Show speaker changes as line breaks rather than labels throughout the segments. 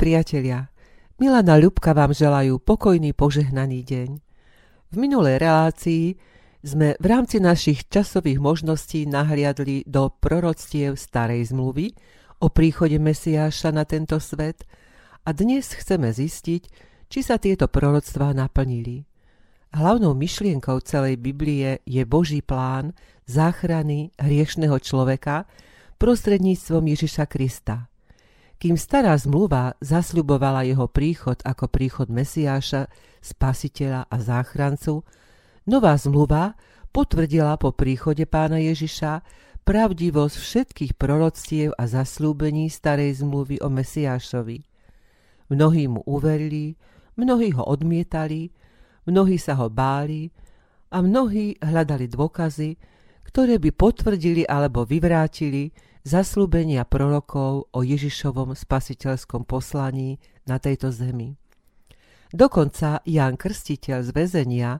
priatelia, Milana Ľubka vám želajú pokojný požehnaný deň. V minulej relácii sme v rámci našich časových možností nahliadli do proroctiev starej zmluvy o príchode Mesiáša na tento svet a dnes chceme zistiť, či sa tieto proroctvá naplnili. Hlavnou myšlienkou celej Biblie je Boží plán záchrany hriešného človeka prostredníctvom Ježiša Krista – kým stará zmluva zasľubovala jeho príchod ako príchod Mesiáša, spasiteľa a záchrancu, nová zmluva potvrdila po príchode pána Ježiša pravdivosť všetkých proroctiev a zasľúbení starej zmluvy o Mesiášovi. Mnohí mu uverili, mnohí ho odmietali, mnohí sa ho báli a mnohí hľadali dôkazy, ktoré by potvrdili alebo vyvrátili zaslúbenia prorokov o Ježišovom spasiteľskom poslaní na tejto zemi. Dokonca Ján Krstiteľ z väzenia,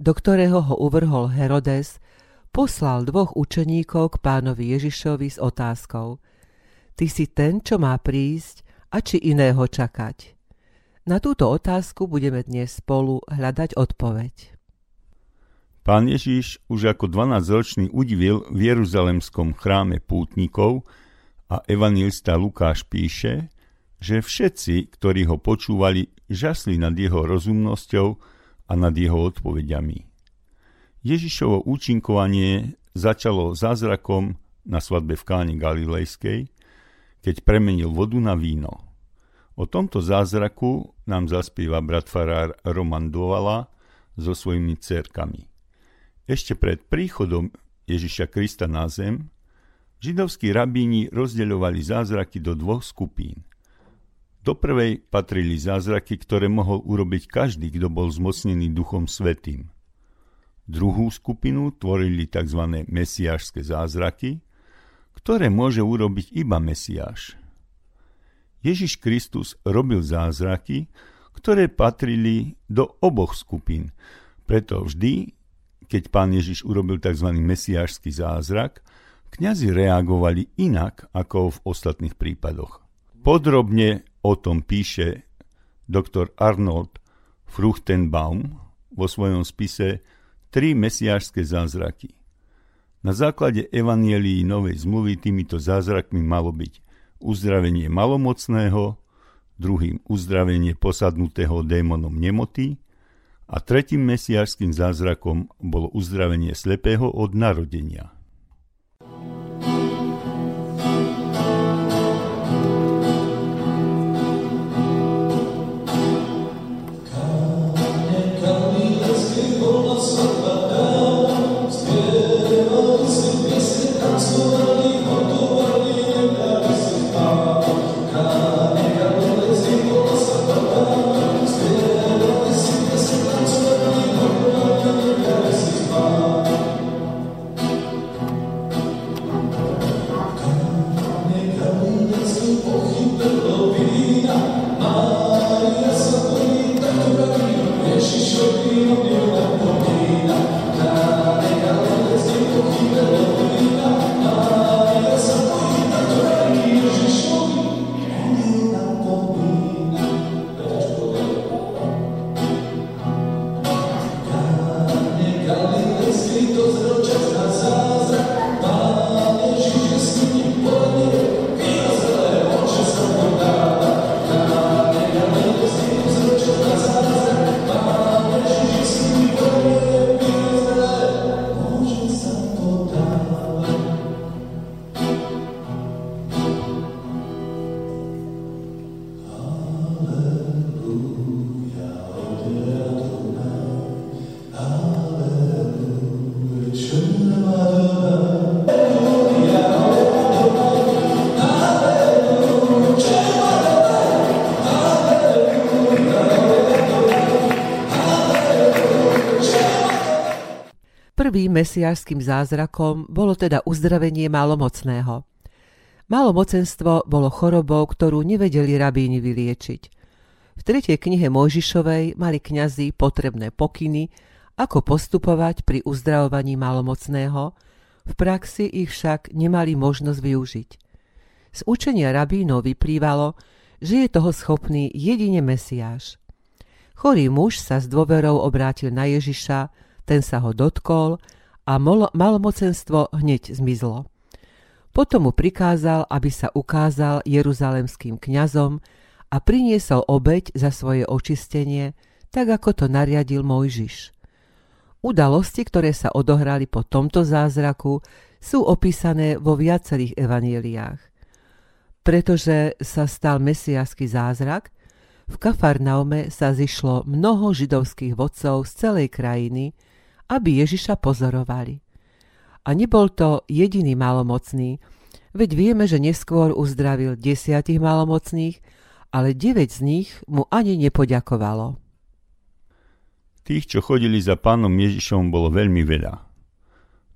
do ktorého ho uvrhol Herodes, poslal dvoch učeníkov k pánovi Ježišovi s otázkou Ty si ten, čo má prísť a či iného čakať? Na túto otázku budeme dnes spolu hľadať odpoveď.
Pán Ježíš už ako 12-ročný udivil v Jeruzalemskom chráme pútnikov a evangelista Lukáš píše, že všetci, ktorí ho počúvali, žasli nad jeho rozumnosťou a nad jeho odpovediami. Ježišovo účinkovanie začalo zázrakom na svadbe v Káne Galilejskej, keď premenil vodu na víno. O tomto zázraku nám zaspieva brat farár Roman Dovala so svojimi cerkami. Ešte pred príchodom Ježiša Krista na zem, židovskí rabíni rozdeľovali zázraky do dvoch skupín. Do prvej patrili zázraky, ktoré mohol urobiť každý, kto bol zmocnený Duchom Svetým. Druhú skupinu tvorili tzv. mesiášske zázraky, ktoré môže urobiť iba Mesiáš. Ježiš Kristus robil zázraky, ktoré patrili do oboch skupín, preto vždy keď pán Ježiš urobil tzv. mesiášsky zázrak, kňazi reagovali inak ako v ostatných prípadoch. Podrobne o tom píše doktor Arnold Fruchtenbaum vo svojom spise Tri mesiášske zázraky. Na základe evanielii Novej zmluvy týmito zázrakmi malo byť uzdravenie malomocného, druhým uzdravenie posadnutého démonom nemoty, a tretím mesiašským zázrakom bolo uzdravenie slepého od narodenia.
Prvým mesiášským zázrakom bolo teda uzdravenie malomocného. Malomocenstvo bolo chorobou, ktorú nevedeli rabíni vyliečiť. V tretej knihe Mojžišovej mali kňazi potrebné pokyny, ako postupovať pri uzdravovaní malomocného, v praxi ich však nemali možnosť využiť. Z učenia rabínov vyplývalo, že je toho schopný jedine Mesiáš. Chorý muž sa s dôverou obrátil na Ježiša, ten sa ho dotkol a malomocenstvo hneď zmizlo. Potom mu prikázal, aby sa ukázal jeruzalemským kňazom a priniesol obeď za svoje očistenie, tak ako to nariadil Mojžiš. Udalosti, ktoré sa odohrali po tomto zázraku, sú opísané vo viacerých evanieliách. Pretože sa stal mesiánsky zázrak, v Kafarnaume sa zišlo mnoho židovských vodcov z celej krajiny, aby Ježiša pozorovali. A nebol to jediný malomocný, veď vieme, že neskôr uzdravil desiatich malomocných, ale deväť z nich mu ani nepoďakovalo.
Tých, čo chodili za pánom Ježišom, bolo veľmi veľa.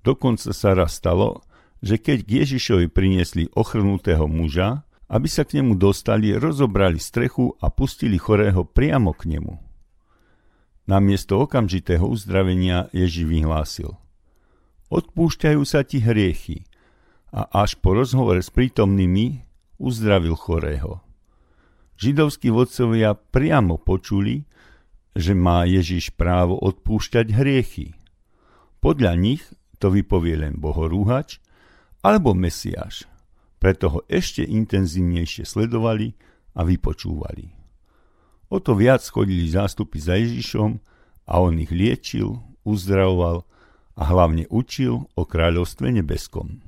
Dokonca sa raz stalo, že keď k Ježišovi priniesli ochrnutého muža, aby sa k nemu dostali, rozobrali strechu a pustili chorého priamo k nemu. Namiesto okamžitého uzdravenia Ježiš vyhlásil. Odpúšťajú sa ti hriechy a až po rozhovore s prítomnými uzdravil chorého. Židovskí vodcovia priamo počuli, že má Ježiš právo odpúšťať hriechy. Podľa nich to vypovie len bohorúhač alebo Mesiáš. Preto ho ešte intenzívnejšie sledovali a vypočúvali. O to viac chodili zástupy za Ježišom a on ich liečil, uzdravoval a hlavne učil o kráľovstve nebeskom.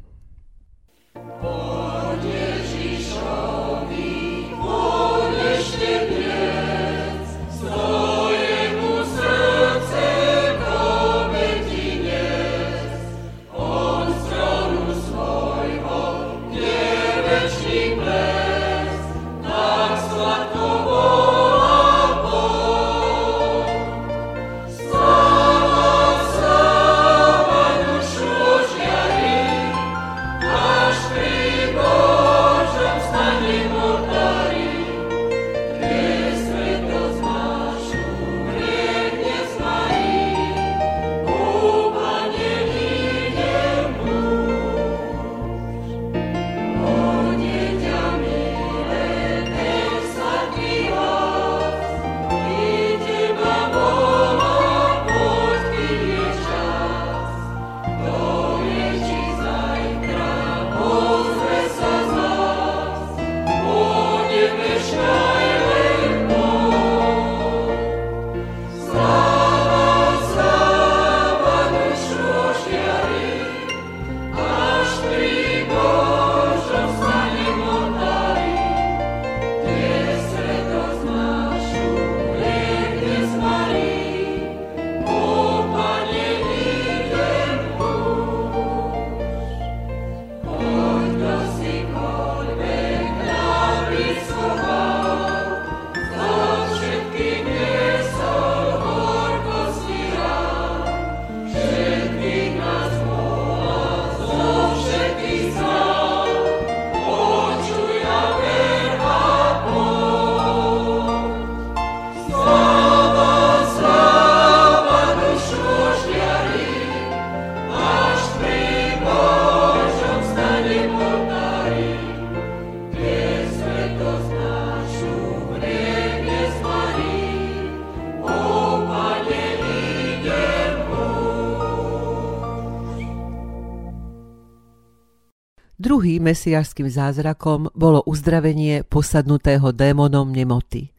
Mesiašským zázrakom bolo uzdravenie posadnutého démonom nemoty.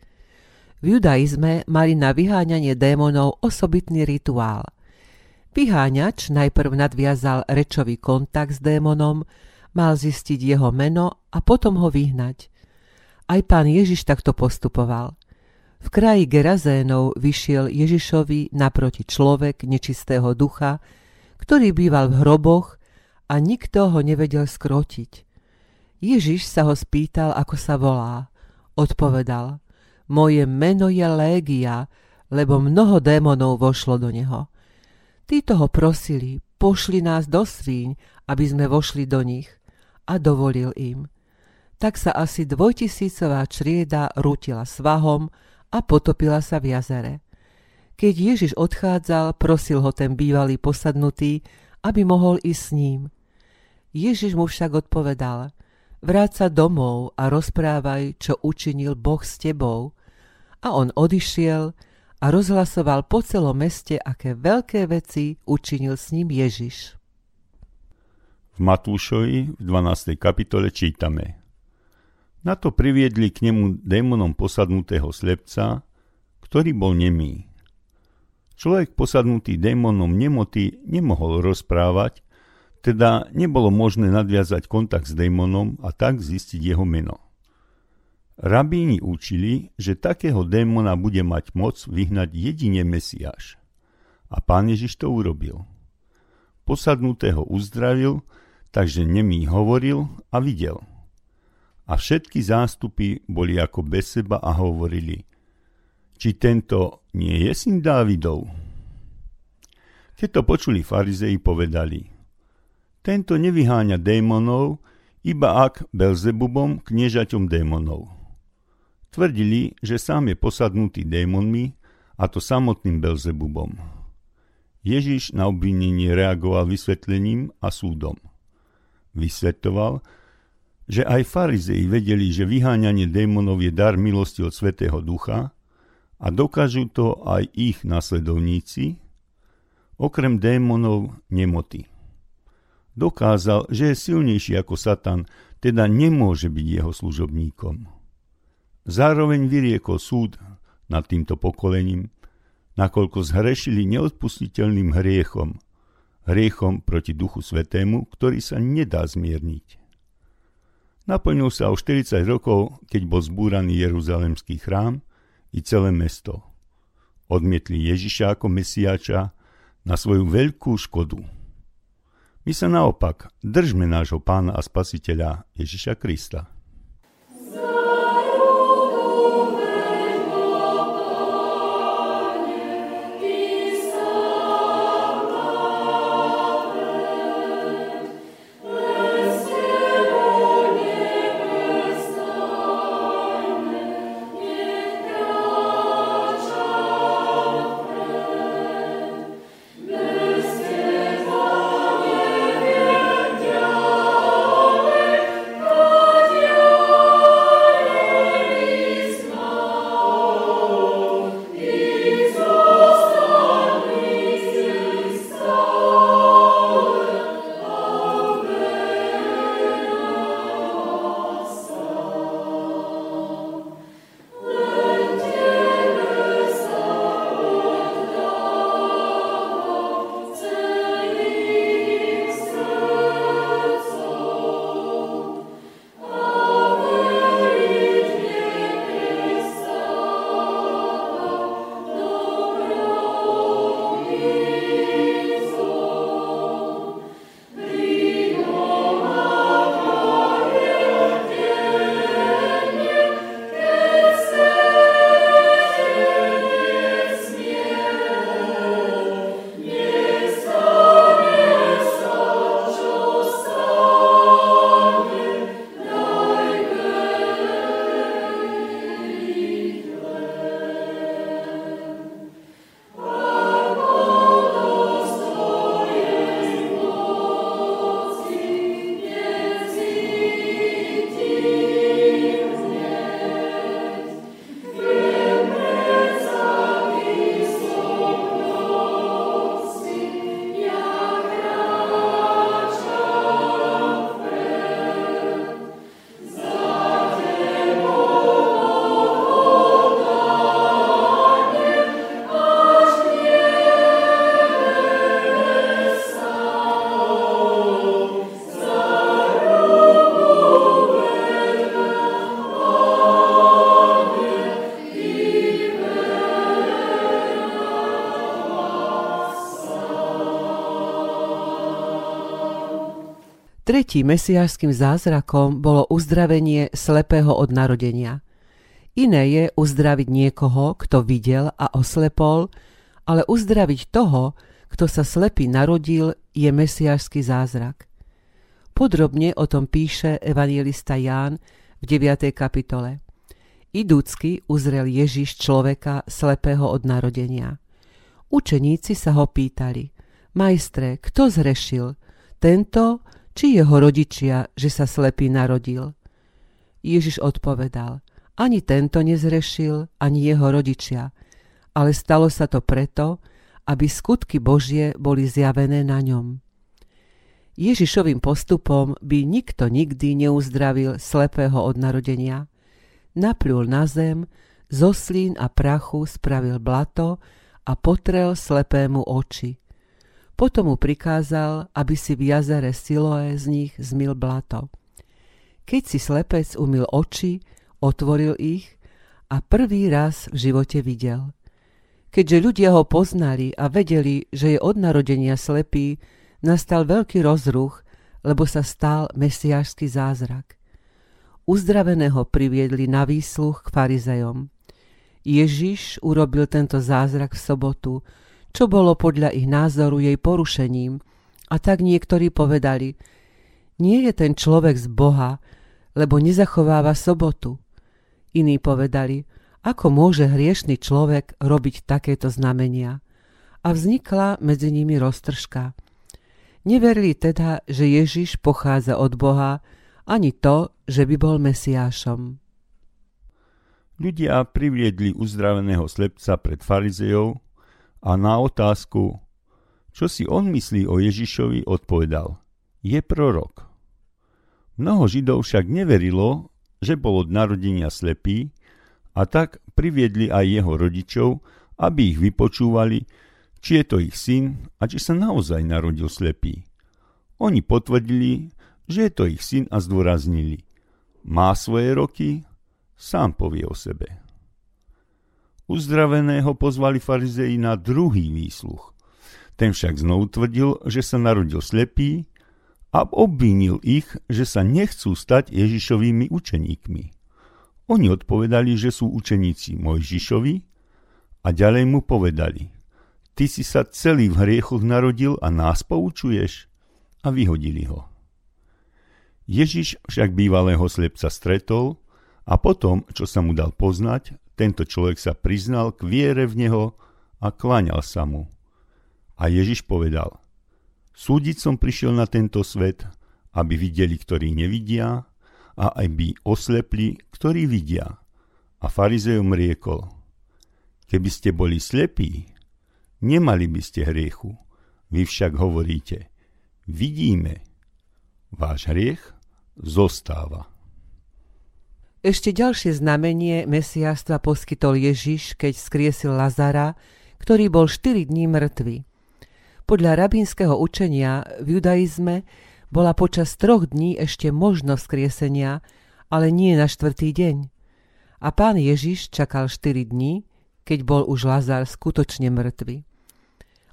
V judaizme mali na vyháňanie démonov osobitný rituál. Vyháňač najprv nadviazal rečový kontakt s démonom, mal zistiť jeho meno a potom ho vyhnať. Aj pán Ježiš takto postupoval. V kraji Gerazénov vyšiel Ježišovi naproti človek nečistého ducha, ktorý býval v hroboch a nikto ho nevedel skrotiť. Ježiš sa ho spýtal, ako sa volá. Odpovedal, moje meno je Légia, lebo mnoho démonov vošlo do neho. Títo ho prosili, pošli nás do svíň, aby sme vošli do nich. A dovolil im. Tak sa asi dvojtisícová črieda rútila svahom a potopila sa v jazere. Keď Ježiš odchádzal, prosil ho ten bývalý posadnutý, aby mohol ísť s ním. Ježiš mu však odpovedal, vráť sa domov a rozprávaj, čo učinil Boh s tebou. A on odišiel a rozhlasoval po celom meste, aké veľké veci učinil s ním Ježiš.
V Matúšovi v 12. kapitole čítame Na to priviedli k nemu démonom posadnutého slepca, ktorý bol nemý. Človek posadnutý démonom nemoty nemohol rozprávať, teda nebolo možné nadviazať kontakt s démonom a tak zistiť jeho meno. Rabíni učili, že takého démona bude mať moc vyhnať jedine Mesiáš. A pán Ježiš to urobil. Posadnutého uzdravil, takže nemý hovoril a videl. A všetky zástupy boli ako bez seba a hovorili, či tento nie je syn Dávidov. Keď to počuli farizei, povedali, tento nevyháňa démonov, iba ak Belzebubom kniežaťom démonov. Tvrdili, že sám je posadnutý démonmi, a to samotným Belzebubom. Ježiš na obvinenie reagoval vysvetlením a súdom. Vysvetoval, že aj farizei vedeli, že vyháňanie démonov je dar milosti od Svetého Ducha a dokážu to aj ich nasledovníci, okrem démonov nemoty. Dokázal, že je silnejší ako Satan, teda nemôže byť jeho služobníkom. Zároveň vyriekol súd nad týmto pokolením, nakoľko zhrešili neodpustiteľným hriechom, hriechom proti Duchu Svetému, ktorý sa nedá zmierniť. Naplnil sa o 40 rokov, keď bol zbúraný Jeruzalemský chrám i celé mesto. Odmietli Ježiša ako Mesiača na svoju veľkú škodu. My sa naopak držme nášho pána a spasiteľa Ježiša Krista.
Tretím mesiášským zázrakom bolo uzdravenie slepého od narodenia. Iné je uzdraviť niekoho, kto videl a oslepol, ale uzdraviť toho, kto sa slepý narodil, je mesiášsky zázrak. Podrobne o tom píše evangelista Ján v 9. kapitole. Idúcky uzrel Ježiš človeka slepého od narodenia. Učeníci sa ho pýtali, majstre, kto zrešil, tento či jeho rodičia, že sa slepý narodil. Ježiš odpovedal, ani tento nezrešil, ani jeho rodičia, ale stalo sa to preto, aby skutky Božie boli zjavené na ňom. Ježišovým postupom by nikto nikdy neuzdravil slepého od narodenia. Napľul na zem, zo slín a prachu spravil blato a potrel slepému oči. Potom mu prikázal, aby si v jazere Siloé z nich zmil blato. Keď si slepec umil oči, otvoril ich a prvý raz v živote videl. Keďže ľudia ho poznali a vedeli, že je od narodenia slepý, nastal veľký rozruch, lebo sa stal mesiášsky zázrak. Uzdraveného priviedli na výsluch k farizejom. Ježiš urobil tento zázrak v sobotu, čo bolo podľa ich názoru jej porušením, a tak niektorí povedali, nie je ten človek z Boha, lebo nezachováva sobotu. Iní povedali, ako môže hriešný človek robiť takéto znamenia. A vznikla medzi nimi roztržka. Neverili teda, že Ježiš pochádza od Boha, ani to, že by bol Mesiášom.
Ľudia priviedli uzdraveného slepca pred farizejov a na otázku, čo si on myslí o Ježišovi, odpovedal, je prorok. Mnoho Židov však neverilo, že bol od narodenia slepý a tak priviedli aj jeho rodičov, aby ich vypočúvali, či je to ich syn a či sa naozaj narodil slepý. Oni potvrdili, že je to ich syn a zdôraznili. Má svoje roky, sám povie o sebe. Uzdraveného pozvali farizei na druhý výsluch. Ten však znovu tvrdil, že sa narodil slepý a obvinil ich, že sa nechcú stať Ježišovými učeníkmi. Oni odpovedali, že sú učeníci Mojžišovi a ďalej mu povedali – Ty si sa celý v hriechoch narodil a nás poučuješ? A vyhodili ho. Ježiš však bývalého slepca stretol a potom, čo sa mu dal poznať, tento človek sa priznal k viere v neho a klaňal sa mu. A Ježiš povedal, súdiť som prišiel na tento svet, aby videli, ktorí nevidia, a aby oslepli, ktorí vidia. A farizejom riekol, keby ste boli slepí, Nemali by ste hriechu. Vy však hovoríte, vidíme, váš hriech zostáva.
Ešte ďalšie znamenie mesiástva poskytol Ježiš, keď skriesil Lazara, ktorý bol 4 dní mŕtvy. Podľa rabínskeho učenia v judaizme bola počas troch dní ešte možnosť skriesenia, ale nie na štvrtý deň. A pán Ježiš čakal 4 dní, keď bol už Lazar skutočne mŕtvy.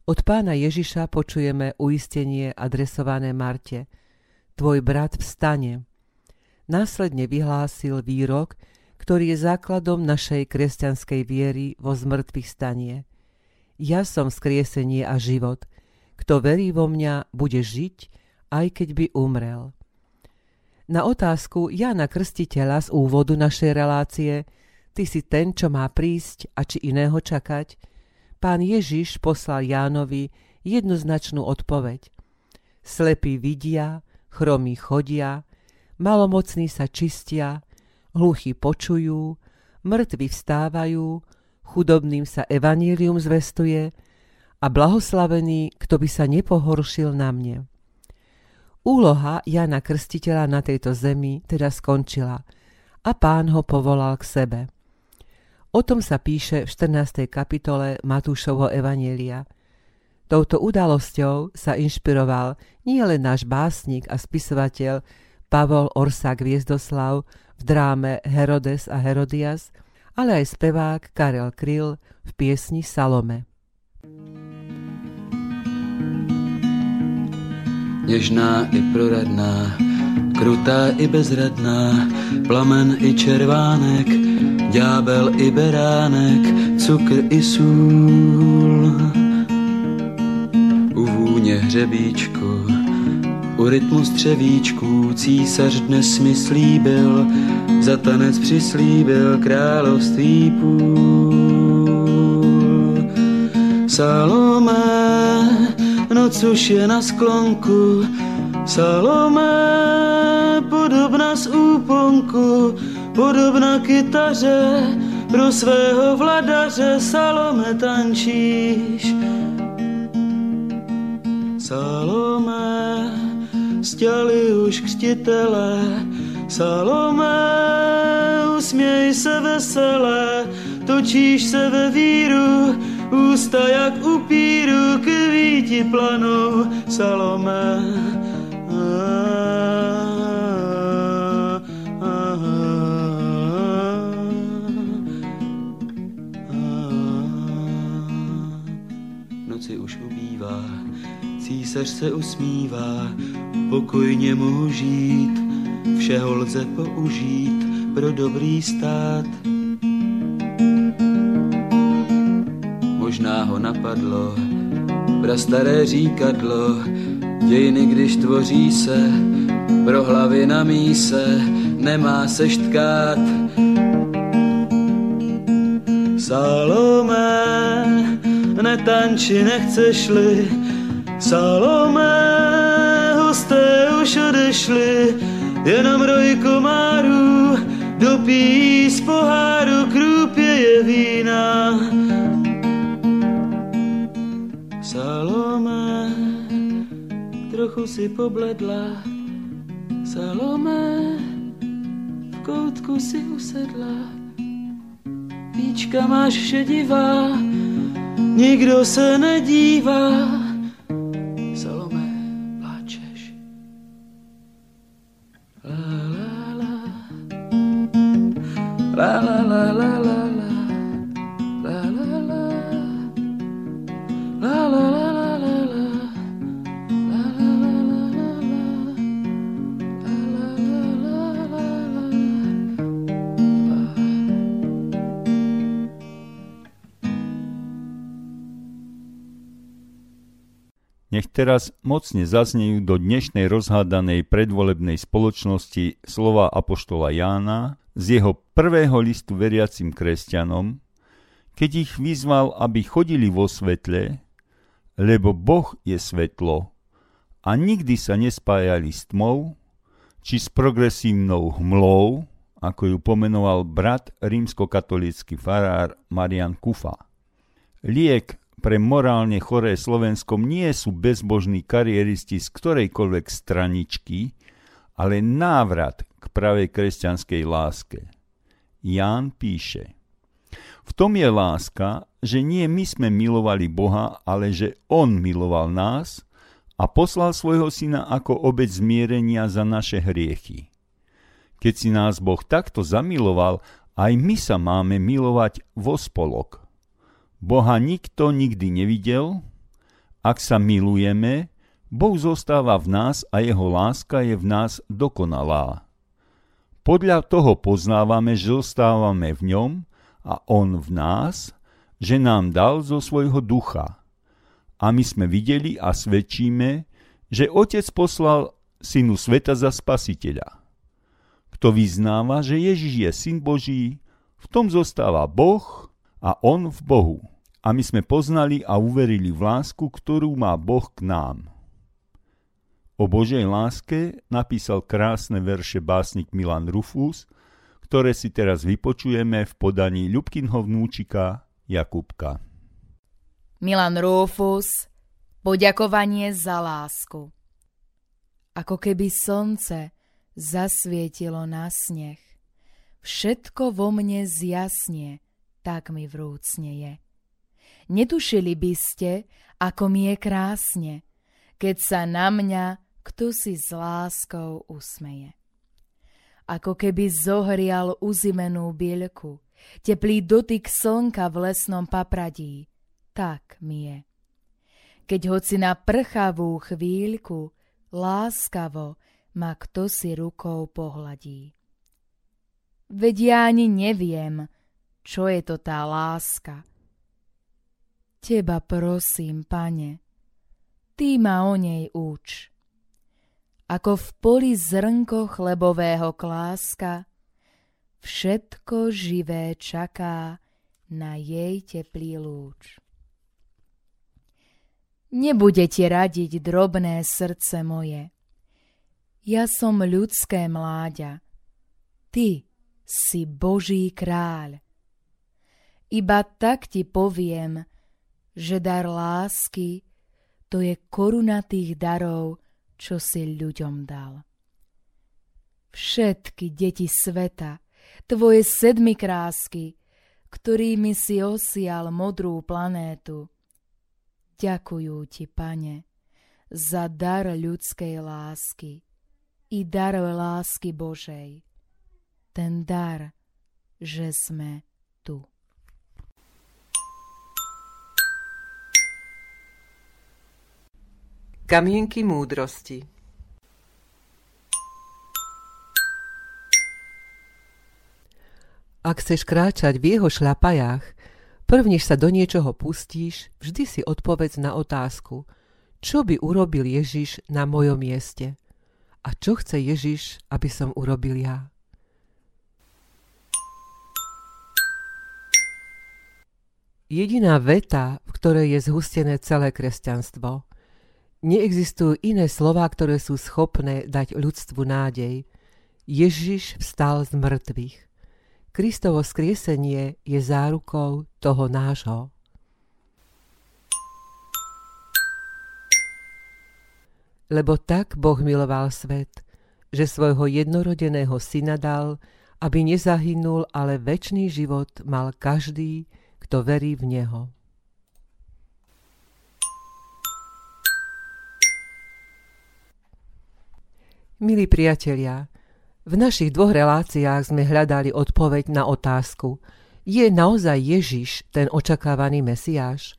Od pána Ježiša počujeme uistenie adresované Marte. Tvoj brat vstane. Následne vyhlásil výrok, ktorý je základom našej kresťanskej viery vo zmrtvých stanie. Ja som skriesenie a život. Kto verí vo mňa, bude žiť, aj keď by umrel. Na otázku Jana Krstiteľa z úvodu našej relácie Ty si ten, čo má prísť a či iného čakať, pán Ježiš poslal Jánovi jednoznačnú odpoveď. Slepí vidia, chromí chodia, malomocní sa čistia, hluchí počujú, mŕtvi vstávajú, chudobným sa evanílium zvestuje a blahoslavený, kto by sa nepohoršil na mne. Úloha Jana Krstiteľa na tejto zemi teda skončila a pán ho povolal k sebe. O tom sa píše v 14. kapitole Matúšovho Evanielia. Touto udalosťou sa inšpiroval nielen náš básnik a spisovateľ Pavol Orsák Viezdoslav v dráme Herodes a Herodias, ale aj spevák Karel Kryl v piesni Salome.
Něžná i proradná, krutá i bezradná, plamen i červánek, ďábel i beránek, cukr i sůl. U vůně hřebíčku, u rytmu střevíčků císař dnes mi slíbil, za tanec přislíbil království půl. Salome, noc už je na sklonku, Salome, podobna z úponku, podobna kytaře, pro svého vladaře Salome tančíš. Salome, stěli už křtitele, Salome, usměj se veselé, točíš se ve víru, ústa jak upíru, kvíti planou, Salome.
Noci už ubývá, císař se usmívá, pokojně mohu žít, všeho lze použít pro dobrý stát. Možná ho napadlo, prastaré říkadlo, dějiny, když tvoří se, pro hlavy na míse, nemá se štkát.
Salome, netanči, nechceš-li, Salome, už odešli, jenom roj komárů, dopí z poháru, krůpě je vína. Salome, trochu si pobledla, Salome, v koutku si usedla, víčka máš šedivá, nikdo se nedívá,
teraz mocne zaznejú do dnešnej rozhádanej predvolebnej spoločnosti slova Apoštola Jána z jeho prvého listu veriacim kresťanom, keď ich vyzval, aby chodili vo svetle, lebo Boh je svetlo a nikdy sa nespájali s tmou, či s progresívnou hmlou, ako ju pomenoval brat rímskokatolícky farár Marian Kufa. Liek pre morálne choré Slovenskom nie sú bezbožní kariéristi z ktorejkoľvek straničky, ale návrat k pravej kresťanskej láske. Ján píše, v tom je láska, že nie my sme milovali Boha, ale že On miloval nás a poslal svojho syna ako obec zmierenia za naše hriechy. Keď si nás Boh takto zamiloval, aj my sa máme milovať vo spolok. Boha nikto nikdy nevidel, ak sa milujeme, Boh zostáva v nás a jeho láska je v nás dokonalá. Podľa toho poznávame, že zostávame v ňom a on v nás, že nám dal zo svojho ducha. A my sme videli a svedčíme, že Otec poslal Synu sveta za spasiteľa. Kto vyznáva, že Ježiš je Syn Boží, v tom zostáva Boh a On v Bohu. A my sme poznali a uverili v lásku, ktorú má Boh k nám. O Božej láske napísal krásne verše básnik Milan Rufus, ktoré si teraz vypočujeme v podaní Ľubkinho vnúčika Jakubka.
Milan Rufus, poďakovanie za lásku. Ako keby slnce zasvietilo na sneh. Všetko vo mne zjasnie, tak mi vrúcne je. Netušili by ste, ako mi je krásne, keď sa na mňa kto si s láskou usmeje. Ako keby zohrial uzimenú bielku, teplý dotyk slnka v lesnom papradí, tak mi je. Keď hoci na prchavú chvíľku láskavo ma kto si rukou pohladí. Veď ja ani neviem, čo je to tá láska. Teba prosím, pane, ty ma o nej uč. Ako v poli zrnko chlebového kláska, všetko živé čaká na jej teplý lúč. Nebude ti radiť drobné srdce moje, Ja som ľudské mláďa, ty si Boží kráľ. Iba tak ti poviem, že dar lásky to je koruna tých darov, čo si ľuďom dal. Všetky deti sveta, tvoje sedmi krásky, ktorými si osial modrú planétu, ďakujú ti, pane, za dar ľudskej lásky i dar lásky Božej. Ten dar, že sme tu.
Kamienky múdrosti Ak chceš kráčať v jeho šľapajách, prvnež sa do niečoho pustíš, vždy si odpovedz na otázku, čo by urobil Ježiš na mojom mieste – a čo chce Ježiš, aby som urobil ja? Jediná veta, v ktorej je zhustené celé kresťanstvo. Neexistujú iné slová, ktoré sú schopné dať ľudstvu nádej. Ježiš vstal z mŕtvych. Kristovo skriesenie je zárukou toho nášho. Lebo tak Boh miloval svet, že svojho jednorodeného syna dal, aby nezahynul, ale väčší život mal každý, kto verí v Neho. Milí priatelia, v našich dvoch reláciách sme hľadali odpoveď na otázku, je naozaj Ježiš ten očakávaný Mesiáš?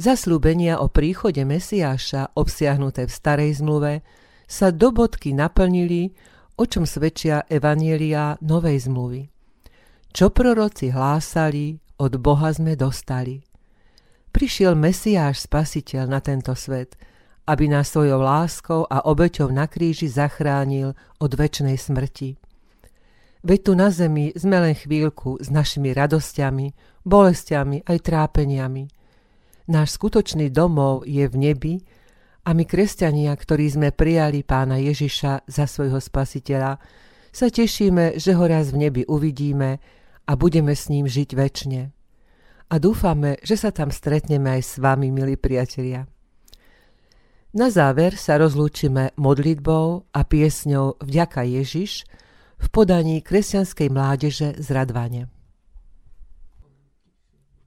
Zaslúbenia o príchode Mesiáša obsiahnuté v starej zmluve sa do bodky naplnili, o čom svedčia evanielia novej zmluvy. Čo proroci hlásali, od Boha sme dostali. Prišiel Mesiáš Spasiteľ na tento svet, aby nás svojou láskou a obeťou na kríži zachránil od väčšnej smrti. Veď tu na zemi sme len chvíľku s našimi radosťami, bolestiami aj trápeniami – Náš skutočný domov je v nebi a my, kresťania, ktorí sme prijali pána Ježiša za svojho spasiteľa, sa tešíme, že ho raz v nebi uvidíme a budeme s ním žiť väčšine. A dúfame, že sa tam stretneme aj s vami, milí priatelia. Na záver sa rozlúčime modlitbou a piesňou Vďaka Ježiš v podaní kresťanskej mládeže z Radvane.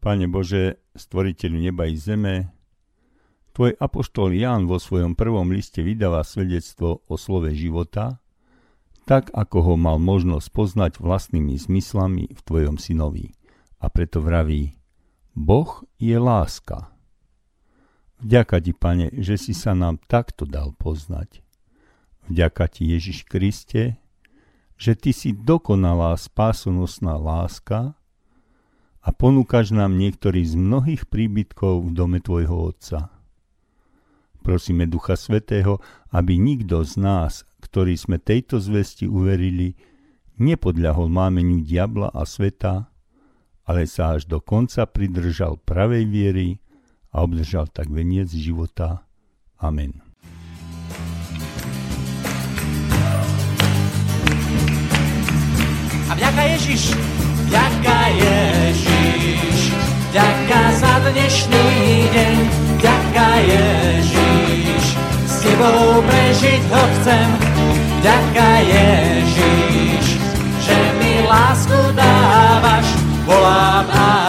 Pane Bože, stvoriteľu neba i zeme, Tvoj apoštol Ján vo svojom prvom liste vydáva svedectvo o slove života, tak ako ho mal možnosť poznať vlastnými zmyslami v Tvojom synovi. A preto vraví, Boh je láska. Vďaka Ti, Pane, že si sa nám takto dal poznať. Vďaka Ti, Ježiš Kriste, že Ty si dokonalá spásonosná láska, a ponúkaš nám niektorý z mnohých príbytkov v dome Tvojho Otca. Prosíme Ducha Svetého, aby nikto z nás, ktorí sme tejto zvesti uverili, nepodľahol mámeniu diabla a sveta, ale sa až do konca pridržal pravej viery a obdržal tak veniec života. Amen.
A vďaka Ježiš, vďaka Ježiš. Ďaká za dnešný deň, ďaká Ježiš. S tebou prežiť ho chcem, ďaká Ježiš. Že mi lásku dávaš, volám Abba,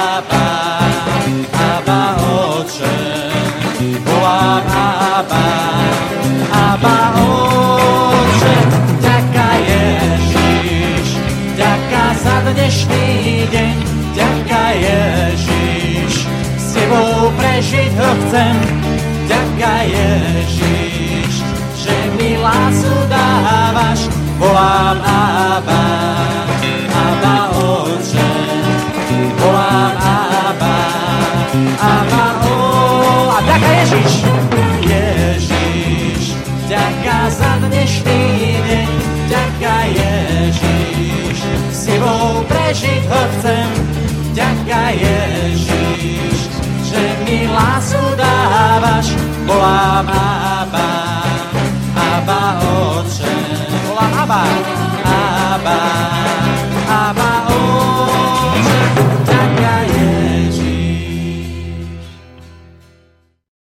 prežiť ho chcem. Volám